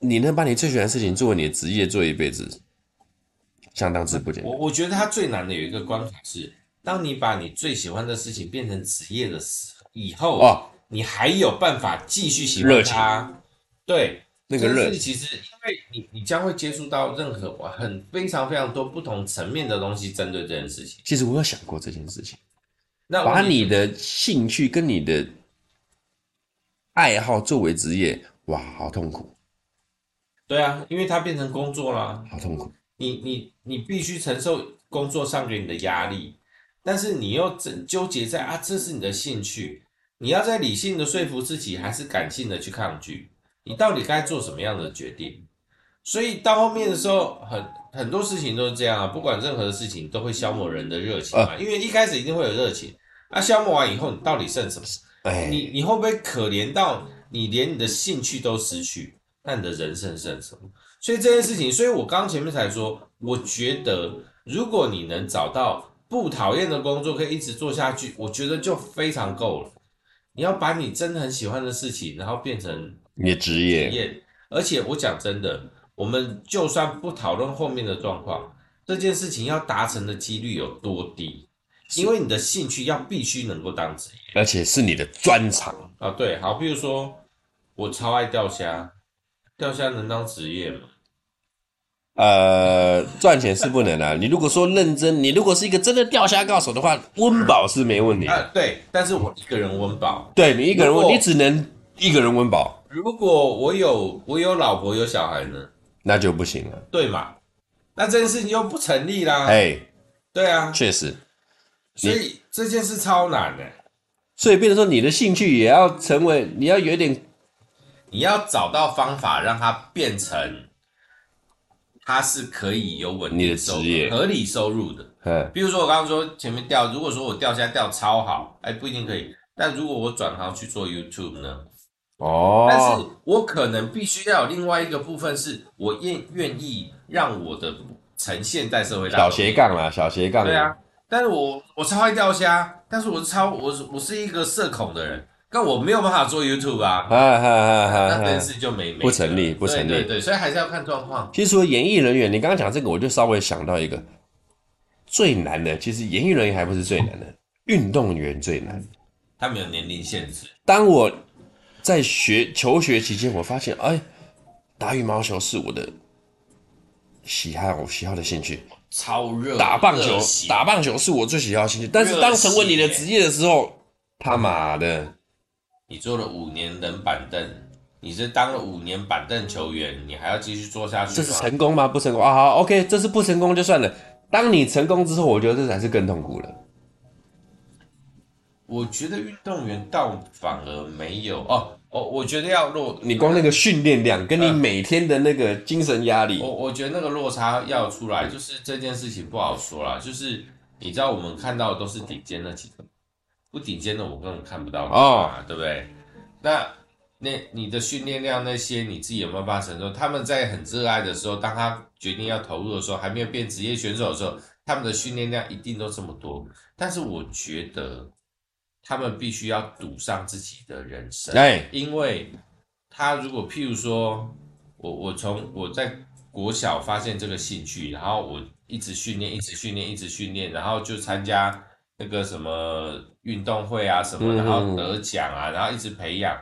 你能把你最喜欢的事情作为你的职业做一辈子，相当之不简单。我我觉得它最难的有一个关卡是，当你把你最喜欢的事情变成职业的时候，以后哦，你还有办法继续喜欢它。对。那个热，其实因为你你将会接触到任何很非常非常多不同层面的东西，针对这件事情。其实我有想过这件事情，那把你的兴趣跟你的爱好作为职业，哇，好痛苦。对啊，因为它变成工作啦，好痛苦。你你你必须承受工作上给你的压力，但是你又纠结在啊，这是你的兴趣，你要在理性的说服自己，还是感性的去抗拒？你到底该做什么样的决定？所以到后面的时候，很很多事情都是这样啊，不管任何的事情都会消磨人的热情嘛。因为一开始一定会有热情，那消磨完以后，你到底剩什么？你你会不会可怜到你连你的兴趣都失去？那你的人生剩什么？所以这件事情，所以我刚前面才说，我觉得如果你能找到不讨厌的工作，可以一直做下去，我觉得就非常够了。你要把你真的很喜欢的事情，然后变成。你的职业，而且我讲真的，我们就算不讨论后面的状况，这件事情要达成的几率有多低？因为你的兴趣要必须能够当职业，而且是你的专长啊。对，好，比如说我超爱钓虾，钓虾能当职业吗？呃，赚钱是不能啊。你如果说认真，你如果是一个真的钓虾高手的话，温饱是没问题啊。对，但是我一个人温饱，对你一个人温，你只能一个人温饱。如果我有我有老婆有小孩呢，那就不行了，对嘛？那这件事情就不成立啦。哎，对啊，确实，所以这件事超难的。所以变成说，你的兴趣也要成为，你要有点，你要找到方法让它变成它是可以有稳定收入你的职业合理收入的。嗯，比如说我刚刚说前面钓，如果说我钓虾钓超好，哎，不一定可以。但如果我转行去做 YouTube 呢？哦，但是我可能必须要有另外一个部分，是我愿愿意让我的呈现在社会上。小斜杠啦，小斜杠。对啊，但是我我超爱钓虾，但是我是超我是我是一个社恐的人，但我没有办法做 YouTube 啊，哈哈哈，那这件事就没没不成立，不成立。对对对，所以还是要看状况。其实说演艺人员，你刚刚讲这个，我就稍微想到一个最难的，其实演艺人员还不是最难的，运动员最难。他没有年龄限制。当我在学求学期间，我发现，哎，打羽毛球是我的喜好，我喜好的兴趣，超热。打棒球，打棒球是我最喜好的兴趣。但是当成为你的职业的时候，他妈的，你做了五年冷板凳，你是当了五年板凳球员，你还要继续做下去？这是成功吗？不成功啊！好，OK，这是不成功就算了。当你成功之后，我觉得这才是更痛苦了。我觉得运动员倒反而没有哦哦，我觉得要落你光那个训练量跟你每天的那个精神压力，我我觉得那个落差要出来，就是这件事情不好说啦。就是你知道我们看到的都是顶尖那几个，不顶尖的我根本看不到哦，对不对？那那你的训练量那些你自己有没有办法承受？他们在很热爱的时候，当他决定要投入的时候，还没有变职业选手的时候，他们的训练量一定都这么多。但是我觉得。他们必须要赌上自己的人生，哎，因为他如果譬如说，我我从我在国小发现这个兴趣，然后我一直训练，一直训练，一直训练，然后就参加那个什么运动会啊什么，然后得奖啊，然后一直培养，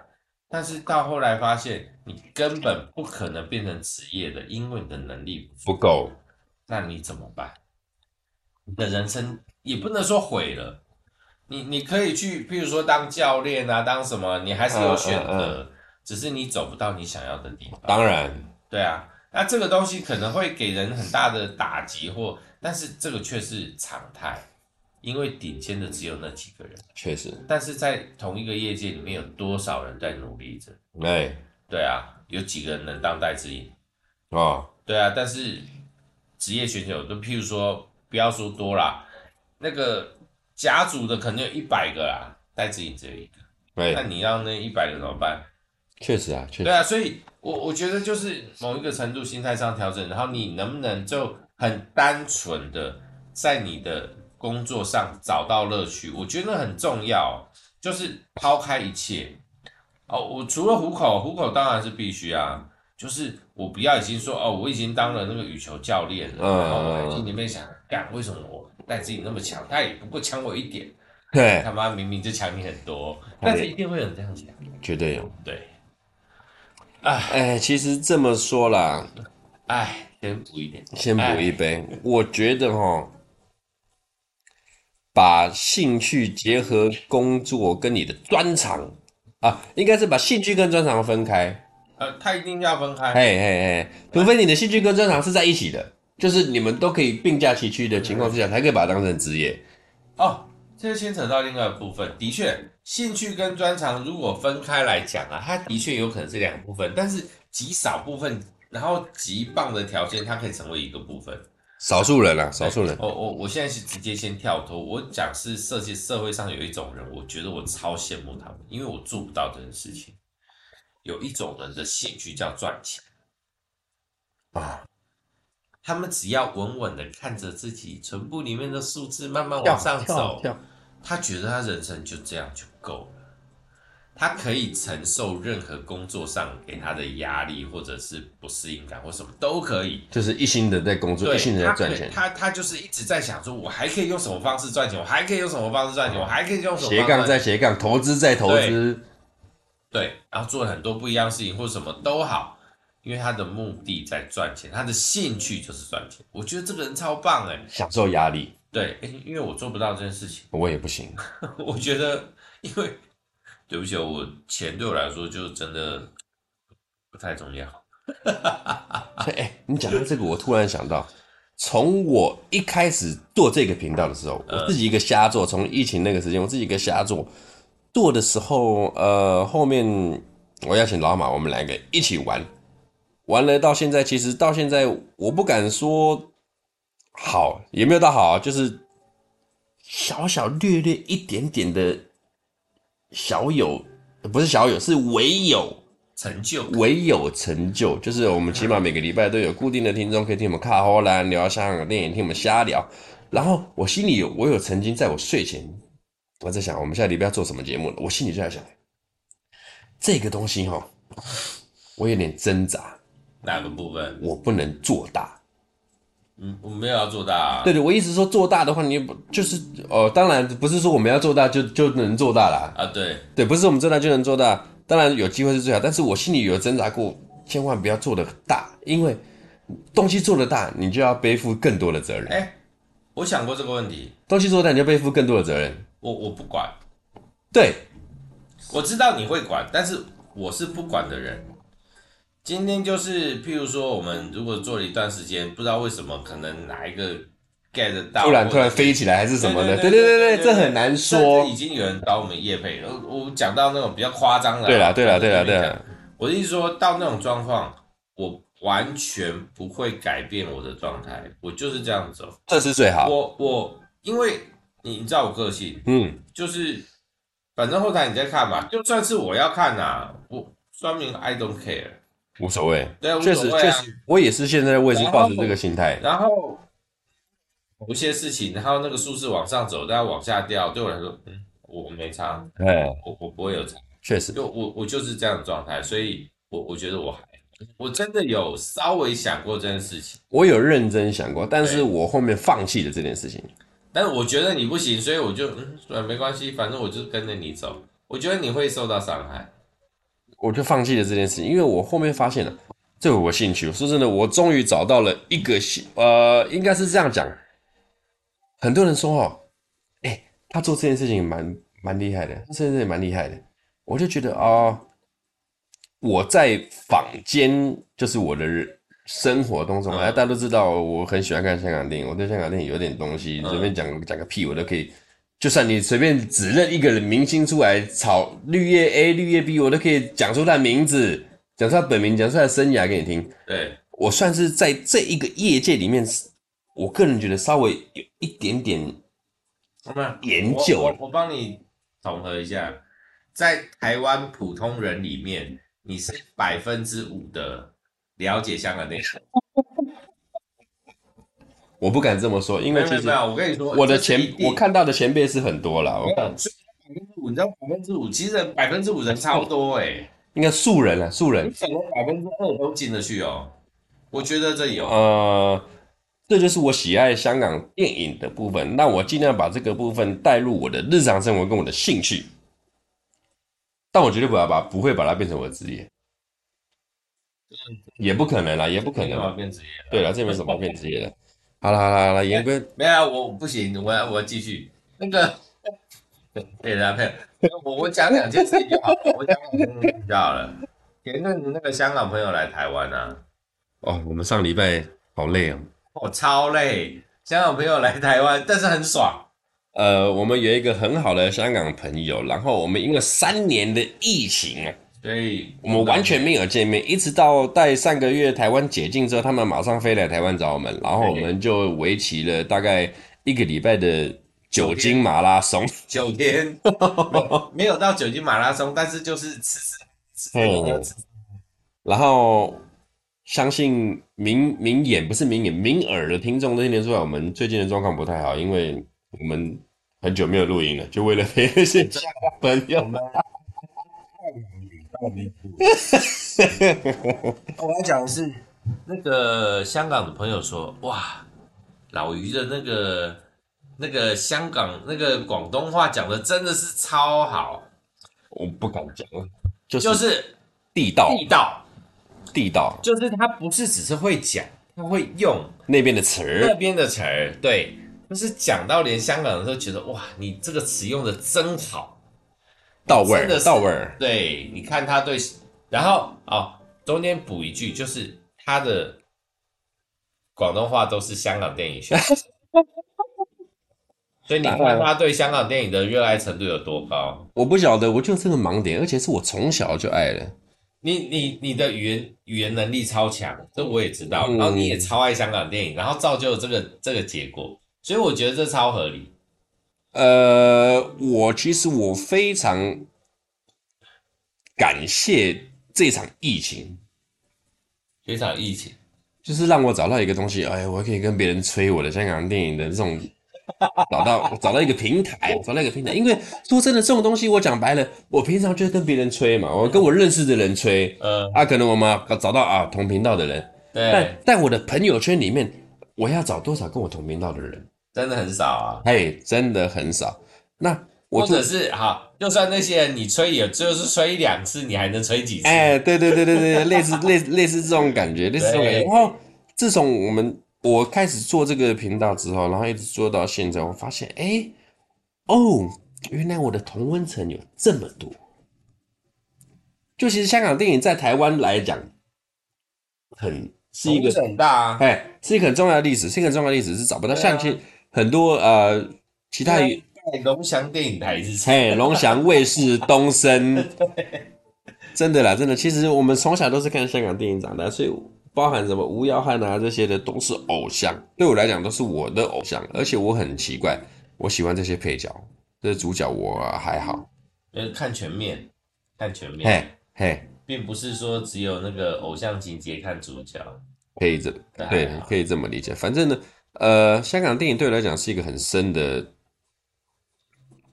但是到后来发现你根本不可能变成职业的，因为你的能力不够，那你怎么办？你的人生也不能说毁了。你你可以去，譬如说当教练啊，当什么，你还是有选择，嗯嗯嗯，只是你走不到你想要的地方。当然，对啊，那这个东西可能会给人很大的打击，或但是这个却是常态，因为顶尖的只有那几个人。确实，但是在同一个业界里面，有多少人在努力着？哎，对啊，有几个人能当戴资颖？哦，对啊，但是职业选手都譬如说，不要说多啦，那个。甲组的可能有一百个啦，戴志颖只有一个。对，那你要那一百个怎么办？确实啊，确实。对啊，所以我我觉得就是某一个程度心态上调整，然后你能不能就很单纯的在你的工作上找到乐趣？我觉得那很重要，就是抛开一切。哦，我除了糊口，糊口当然是必须啊。就是我不要已经说哦，我已经当了那个羽球教练了，嗯、然后我还心里面想干，为什么我？戴资颖那么强，他也不过强我一点。对，他妈明明就强你很多，但是一定会有人这样讲，绝对有。对，哎哎，其实这么说啦，哎，先补一点，先补一杯。我觉得哈，把兴趣结合工作跟你的专长啊，应该是把兴趣跟专长分开。呃，他一定要分开。嘿嘿嘿，除非你的兴趣跟专长是在一起的。就是你们都可以并驾齐驱的情况之下，才可以把它当成职业。哦，这就牵扯到另外一部分。的确，兴趣跟专长如果分开来讲啊，它的确有可能是两部分，但是极少部分，然后极棒的条件，它可以成为一个部分。少数人啊，少数人。我我我现在是直接先跳脱，我讲是设计社会上有一种人，我觉得我超羡慕他们，因为我做不到这件事情。有一种人的兴趣叫赚钱啊。他们只要稳稳的看着自己唇部里面的数字慢慢往上走，他觉得他人生就这样就够了。他可以承受任何工作上给他的压力，或者是不适应感或什么都可以，就是一心的在工作，一心的在赚钱。他他，就是一直在想说，我还可以用什么方式赚钱？我还可以用什么方式赚钱？我还可以用什么斜杠再斜杠，投资再投资，对，然后做了很多不一样的事情，或什么都好。因为他的目的在赚钱，他的兴趣就是赚钱。我觉得这个人超棒哎，享受压力。对，因为我做不到这件事情，我也不行。我觉得，因为对不起，我钱对我来说就真的不太重要。哎，你讲到这个，我突然想到，从我一开始做这个频道的时候，我自己一个瞎做。从疫情那个时间，我自己一个瞎做做的时候，呃，后面我邀请老马，我们两个一起玩。完了到现在，其实到现在我不敢说好，也没有到好，就是小小略略一点点的小有，不是小有，是唯有成就，唯有成就，就是我们起码每个礼拜都有固定的听众可以听我们看荷兰聊香港电影，听我们瞎聊。然后我心里有，我有曾经在我睡前，我在想，我们下礼拜要做什么节目了？我心里就在想，这个东西哈，我有点挣扎。哪个部分？我不能做大。嗯，我没有要做大啊。对对，我意思说做大的话，你不就是哦？当然不是说我们要做大就就能做大啦。啊。对对，不是我们做大就能做大。当然有机会是最好，但是我心里有挣扎过，千万不要做得大，因为东西做得大，你就要背负更多的责任。哎。我想过这个问题，东西做大你就背负更多的责任。我我不管，对，我知道你会管，但是我是不管的人。今天就是，譬如说，我们如果做了一段时间，不知道为什么，可能哪一个 get 到，突然突然飞起来还是什么的，对对对对，这很难说。已经有人找我们夜配了，我讲到那种比较夸张的，对啦对啦对啦对啦。我的意思说到那种状况，我。完全不会改变我的状态，我就是这样走，这是最好。我我因为你你知道我个性，嗯，就是反正后台你在看嘛，就算是我要看呐、啊，我说明 I don't care，无所谓。对，确实确实，我也是现在我也是抱着这个心态。然后有一些事情，然后那个数字往上走，但往下掉，对我来说，嗯，我没差，哎，我我不会有差，确实，就我我就是这样的状态，所以我我觉得我还。我真的有稍微想过这件事情，我有认真想过，但是我后面放弃了这件事情。但是我觉得你不行，所以我就嗯，没关系，反正我就跟着你走。我觉得你会受到伤害，我就放弃了这件事情，因为我后面发现了，这有我兴趣。说真的，我终于找到了一个兴呃，应该是这样讲。很多人说哦，哎、欸，他做这件事情蛮蛮厉害的，他这件事情蛮厉害的，我就觉得啊。呃我在坊间，就是我的生活当中，哎大家都知道我很喜欢看香港电影，我对香港电影有点东西，随便讲讲个屁，我都可以。就算你随便指认一个人明星出来炒绿叶 A、绿叶 B，我都可以讲出他的名字，讲出他本名，讲出他的生涯给你听。对，我算是在这一个业界里面，我个人觉得稍微有一点点研究。我我帮你统合一下，在台湾普通人里面。你是百分之五的了解香港电影，我不敢这么说，因为其实没有，我跟你说，我的前我看到的前辈是很多了。我百分之五，你知道百分之五，其实百分之五人差不多哎、欸，应该素人啊，素人，可能百分之二都进得去哦。我觉得这有，呃，这就是我喜爱香港电影的部分。那我尽量把这个部分带入我的日常生活跟我的兴趣。但我绝对不要把，不会把它变成我的职业，也不可能啦，也不可能变职业。对了，这没什么变职业的。好了好了好了，严哥，没有，啊我不行，我要我要继续。那个，对的，配我我讲两件事情就好了，我讲两件事情就好了。前阵子那个香港朋友来台湾啊，哦，我们上礼拜好累哦，哦，超累。香港朋友来台湾，但是很爽。呃，我们有一个很好的香港朋友，然后我们因为三年的疫情啊，所以我们完全没有见面，一直到在上个月台湾解禁之后，他们马上飞来台湾找我们，然后我们就为期了大概一个礼拜的酒精马拉松，九天，没有到酒精马拉松，但是就是吃吃吃，然后相信明明眼不是明眼明耳的听众都听得出来，我们最近的状况不太好，因为。我们很久没有录音了，就为了陪那些朋友们。我要讲的是，那个香港的朋友说：“哇，老于的那个那个香港那个广东话讲的真的是超好。”我不敢讲，就是地道，地道，地道，就是他不是只是会讲，他会用。那边的词儿，那边的词儿，对。就是讲到连香港人都觉得哇，你这个词用的真好，到位儿，到位儿。对，你看他对，然后哦，中间补一句，就是他的广东话都是香港电影学，所以你看他对香港电影的热爱程度有多高？我不晓得，我就这个盲点，而且是我从小就爱的。你你你的语言语言能力超强，这我也知道。然后你也超爱香港电影，然后造就了这个这个结果，所以我觉得这超合理。呃，我其实我非常感谢这场疫情，这场疫情就是让我找到一个东西，哎，我可以跟别人吹我的香港电影的这种。找到找到一个平台，找到一个平台。因为说真的，这种东西我讲白了，我平常就是跟别人吹嘛，我跟我认识的人吹，呃，啊，可能我们找到啊同频道的人，对。但但我的朋友圈里面，我要找多少跟我同频道的人？真的很少啊，嘿，真的很少。那我或者是哈，就算那些人你吹也就是吹一两次，你还能吹几次？哎，对对对对对，类似类类似这种感觉，类似这种感觉。然后自从我们。我开始做这个频道之后，然后一直做到现在，我发现，哎，哦，原来我的同温层有这么多。就其实香港电影在台湾来讲，很是一个很大啊，哎，是一个很重要的历史，是一个很重要的历史，是找不到像其很多呃其他龙翔电影台是，嘿，龙翔卫视、东森，真的啦，真的，其实我们从小都是看香港电影长大，所以。包含什么吴耀汉啊，这些的都是偶像，对我来讲都是我的偶像，而且我很奇怪，我喜欢这些配角，这些主角我还好。呃，看全面，看全面，嘿，嘿，并不是说只有那个偶像情节看主角，可以这对，可以这么理解。反正呢，呃，香港电影对我来讲是一个很深的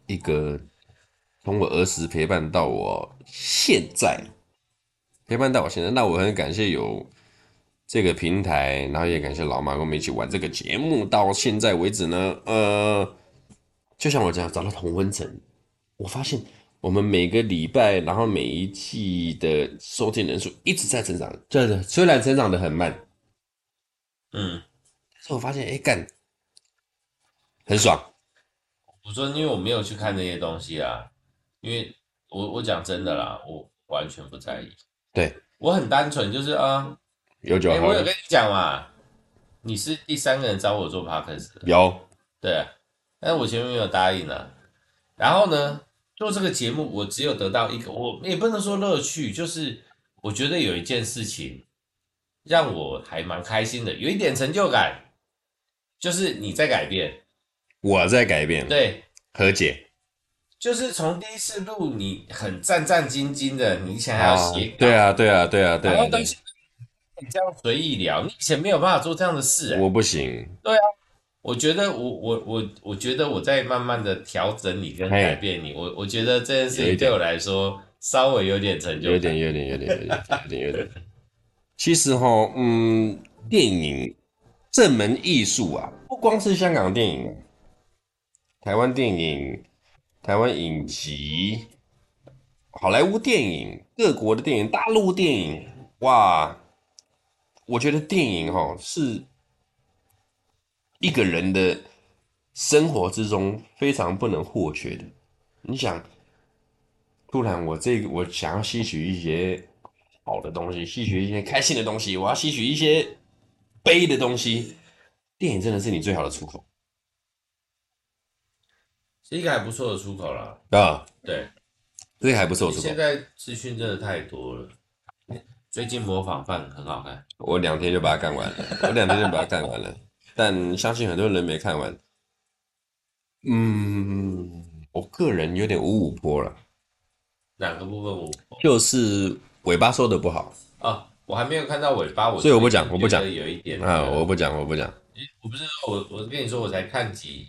一个，从我儿时陪伴到我现在，陪伴到我现在，那我很感谢有。这个平台，然后也感谢老妈跟我们一起玩这个节目，到现在为止呢，呃，就像我这样找到同温层，我发现我们每个礼拜，然后每一季的收听人数一直在成长，对的，虽然成长的很慢，嗯，是我发现，哎，干，很爽。我说，因为我没有去看那些东西啊，因为我我讲真的啦，我完全不在意，对，我很单纯，就是啊。有酒。欸，我有跟你讲嘛，你是第三个人找我做 podcast 有，对，但是我前面没有答应啊。然后呢，做这个节目，我只有得到一个，我也不能说乐趣，就是我觉得有一件事情让我还蛮开心的，有一点成就感，就是你在改变，我在改变，对，和解，就是从第一次录你很战战兢兢的，你想要写稿，对啊，对啊，对啊，对啊，对。你这样随意聊，你以前没有办法做这样的事，欸，我不行。对啊，我觉得我我我我觉得我在慢慢的调整你跟改变你，我我觉得这件事情对我来说稍微有点成就，有点有点有点有点有点有点。其实哈，嗯，电影这门艺术啊，不光是香港电影，台湾电影、台湾影集、好莱坞电影、各国的电影、大陆电影，哇！我觉得电影哈是一个人的生活之中非常不能或缺的。你想，突然我这个我想要吸取一些好的东西，吸取一些开心的东西，我要吸取一些悲的东西，电影真的是你最好的出口，是一个还不错的出口了啊。对，这个还不错出口。现在资讯真的太多了。最近模仿犯很好看，我两天就把它看完了，我两天就把它看完了，但相信很多人没看完。嗯，我个人有点五五波了。哪个部分五五？就是尾巴收的不好啊，我还没有看到尾巴，我所以我不讲，我不讲，有一点啊，我不讲，我不讲。我不是我，我跟你说，我才看几，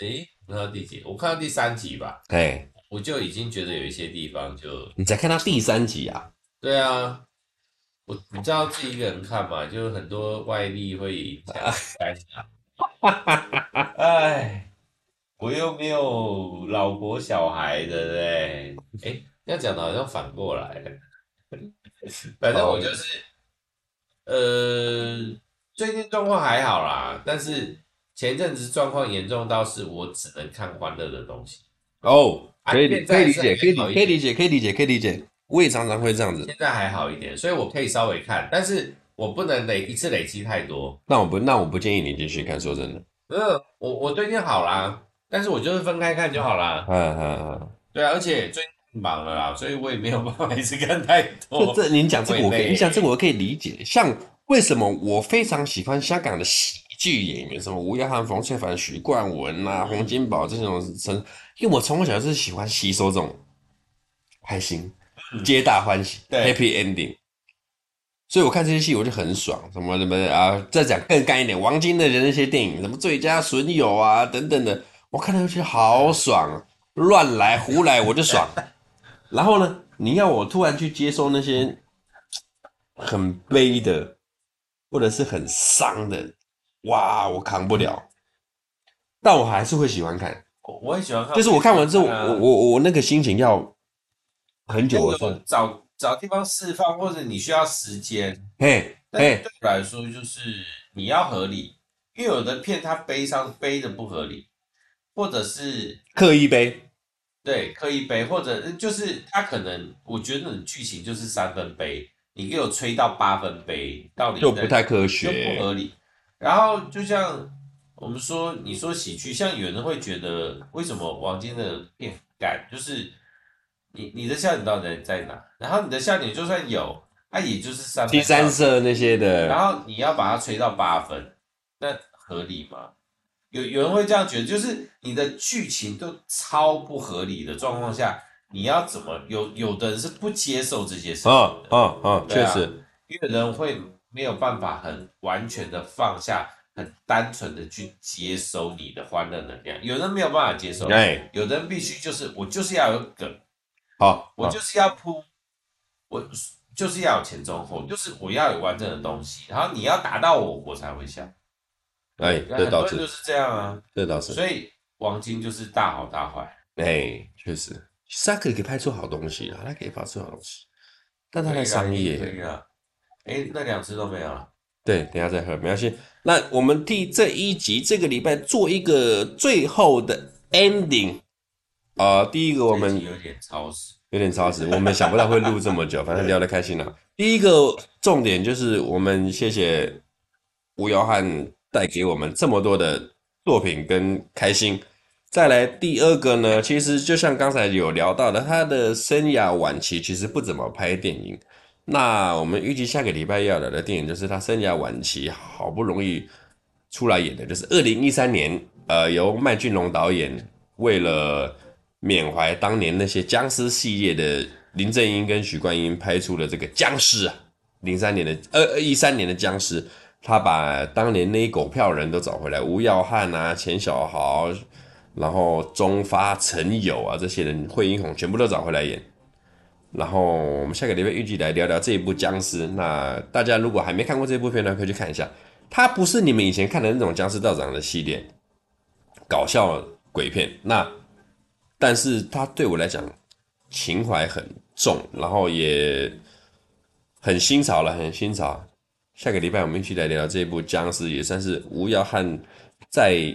诶，看到第几？我看到第三集吧。哎，我就已经觉得有一些地方就……你才看到第三集啊？对啊。我你知道自己一个人看嘛，就很多外力会影响。哎，我又没有老婆小孩的嘞。哎，要讲的好像反过来了。反正我就是，呃，最近状况还好啦，但是前阵子状况严重到是我只能看欢乐的东西。哦，可以可以理解，可以可以理解，可以理解，可以理解。我也常常会这样子，现在还好一点，所以我可以稍微看，但是我不能累一次累积太多。那我不，那我不建议你继续看。说真的，嗯，我我最近好啦，但是我就是分开看就好啦。嗯嗯嗯，对啊，而且最近忙了啦，所以我也没有办法 一直看太多。这这，您讲这个我可以，你讲这个我可以理解。像为什么我非常喜欢香港的喜剧演员，什么吴耀汉、冯翠凡、许冠文啊、洪金宝这种，因为我从小就是喜欢吸收这种开心、皆大欢喜、嗯、Happy Ending。所以我看这些戏我就很爽，什么什么啊，再讲更干一点，王晶的人那些电影，什么最佳损友啊等等的，我看到就觉得好爽，乱来胡来我就爽。然后呢，你要我突然去接受那些很悲的，或者是很伤的，哇，我扛不了。但我还是会喜欢看，我我也喜欢看，就是我看完之后，我我我那个心情要很久的找。找地方释放，或者你需要时间，嘿，嘿。对我来说就是你要合理，因为有的片它悲伤悲的不合理，或者是刻意悲，对，刻意悲，或者就是他可能我觉得剧情就是三分杯，你给我吹到八分杯，到底就不太科学，就不合理。然后就像我们说，你说喜剧，像有人会觉得为什么王晶的片感就是。你你的笑点到底在在哪？然后你的笑点就算有，它也就是三分。第三色那些的。然后你要把它吹到八分，那合理吗？有有人会这样觉得，就是你的剧情都超不合理的状况下，你要怎么？有有的人是不接受这些事情的。嗯嗯嗯，确实，因为人会没有办法很完全的放下，很单纯的去接收你的欢乐能量。有人没有办法接受，对，有人必须就是我就是要有梗。好，我就是要铺，我就是要有前中后，就是我要有完整的东西，然后你要达到我，我才会笑。哎，这倒是就是这样啊，这倒是。所以王晶就是大好大坏。哎，确实，他可以拍出好东西啊，他可以拍出好东西，但他在商业。哎，那两只都没有了。对，等下再喝，没关系。那我们替这一集这个礼拜做一个最后的 ending。啊、呃，第一个我们有点超时，有点超时，我们想不到会录这么久，反正聊得开心了。第一个重点就是我们谢谢吴耀汉带给我们这么多的作品跟开心。再来第二个呢，其实就像刚才有聊到的，他的生涯晚期其实不怎么拍电影。那我们预计下个礼拜要聊的电影就是他生涯晚期好不容易出来演的，就是二零一三年，呃，由麦浚龙导演为了缅怀当年那些僵尸系列的林正英跟许冠英拍出了这个僵尸啊，零三年的呃一三年的僵尸，他把当年那一狗票人都找回来，吴耀汉啊、钱小豪，然后钟发、陈友啊这些人，惠英红全部都找回来演。然后我们下个礼拜预计来聊聊这一部僵尸。那大家如果还没看过这部片呢，可以去看一下。它不是你们以前看的那种僵尸道长的系列搞笑鬼片，那。但是他对我来讲情怀很重，然后也很新潮了，很新潮。下个礼拜我们一起来聊聊这一部僵尸，也算是吴耀汉在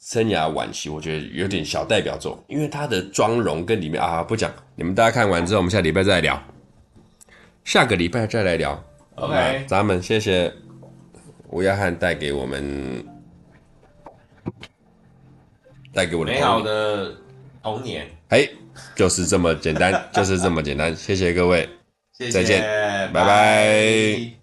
生涯晚期，我觉得有点小代表作，因为他的妆容跟里面啊不讲，你们大家看完之后，我们下礼拜再来聊。下个礼拜再来聊，OK，咱们谢谢吴耀汉带给我们带给我的美好的。童年，哎，就是这么简单，就是这么简单。谢谢各位，谢谢，再见，拜拜。拜拜。